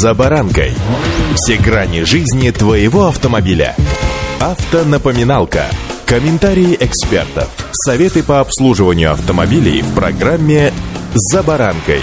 «За баранкой». Все грани жизни твоего автомобиля. Автонапоминалка. Комментарии экспертов. Советы по обслуживанию автомобилей в программе «За баранкой».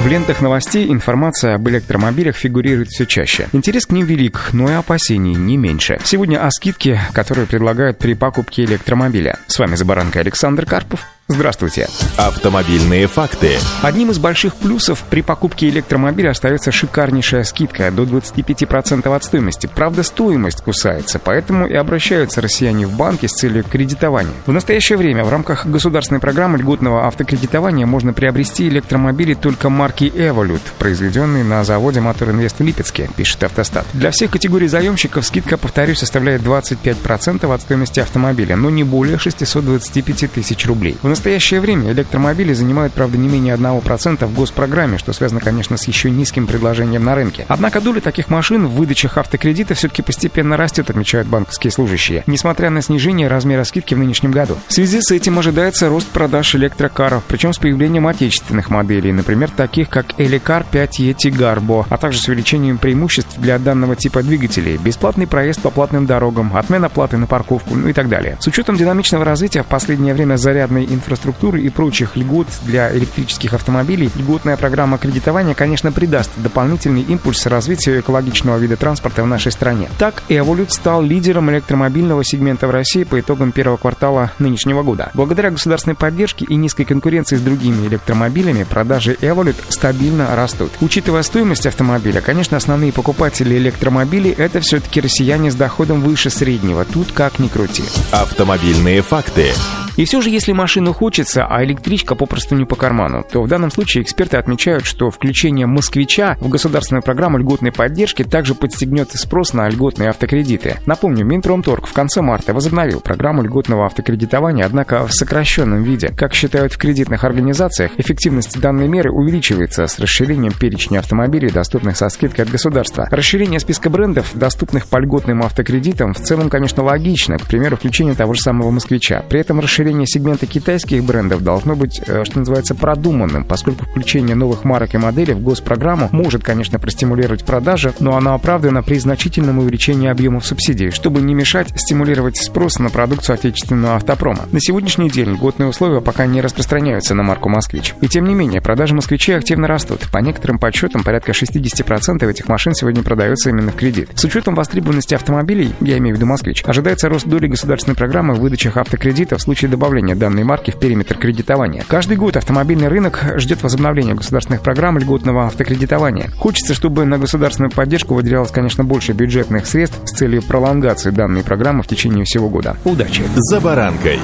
В лентах новостей информация об электромобилях фигурирует все чаще. Интерес к ним велик, но и опасений не меньше. Сегодня о скидке, которую предлагают при покупке электромобиля. С вами «За баранкой» Александр Карпов. Здравствуйте. Автомобильные факты. Одним из больших плюсов при покупке электромобиля остается шикарнейшая скидка до 25% от стоимости. Правда, стоимость кусается, поэтому и обращаются россияне в банки с целью кредитования. В настоящее время в рамках государственной программы льготного автокредитования можно приобрести электромобили только марки Evolut, произведенные на заводе Мотор Инвест в Липецке, пишет Автостат. Для всех категорий заемщиков скидка, повторюсь, составляет 25% от стоимости автомобиля, но не более 625 тысяч рублей. В настоящее время электромобили занимают, правда, не менее 1% в госпрограмме, что связано, конечно, с еще низким предложением на рынке. Однако доля таких машин в выдачах автокредита все-таки постепенно растет, отмечают банковские служащие, несмотря на снижение размера скидки в нынешнем году. В связи с этим ожидается рост продаж электрокаров, причем с появлением отечественных моделей, например, таких как Эликар 5E Tigarbo, а также с увеличением преимуществ для данного типа двигателей, бесплатный проезд по платным дорогам, отмена платы на парковку, ну и так далее. С учетом динамичного развития в последнее время зарядной инфраструктуры инфраструктуры и прочих льгот для электрических автомобилей, льготная программа кредитования, конечно, придаст дополнительный импульс развитию экологичного вида транспорта в нашей стране. Так, Evolut стал лидером электромобильного сегмента в России по итогам первого квартала нынешнего года. Благодаря государственной поддержке и низкой конкуренции с другими электромобилями, продажи Evolut стабильно растут. Учитывая стоимость автомобиля, конечно, основные покупатели электромобилей – это все-таки россияне с доходом выше среднего. Тут как ни крути. Автомобильные факты. И все же, если машину хочется, а электричка попросту не по карману, то в данном случае эксперты отмечают, что включение «Москвича» в государственную программу льготной поддержки также подстегнет спрос на льготные автокредиты. Напомню, Минпромторг в конце марта возобновил программу льготного автокредитования, однако в сокращенном виде. Как считают в кредитных организациях, эффективность данной меры увеличивается с расширением перечня автомобилей, доступных со скидкой от государства. Расширение списка брендов, доступных по льготным автокредитам, в целом, конечно, логично, к примеру, включение того же самого «Москвича». При этом расширение расширение сегмента китайских брендов должно быть, э, что называется, продуманным, поскольку включение новых марок и моделей в госпрограмму может, конечно, простимулировать продажи, но оно оправдано при значительном увеличении объемов субсидий, чтобы не мешать стимулировать спрос на продукцию отечественного автопрома. На сегодняшний день льготные условия пока не распространяются на марку «Москвич». И тем не менее, продажи «Москвичей» активно растут. По некоторым подсчетам, порядка 60% этих машин сегодня продаются именно в кредит. С учетом востребованности автомобилей, я имею в виду «Москвич», ожидается рост доли государственной программы в выдачах автокредита в случае добавления данной марки в периметр кредитования. Каждый год автомобильный рынок ждет возобновления государственных программ льготного автокредитования. Хочется, чтобы на государственную поддержку выделялось, конечно, больше бюджетных средств с целью пролонгации данной программы в течение всего года. Удачи! За баранкой.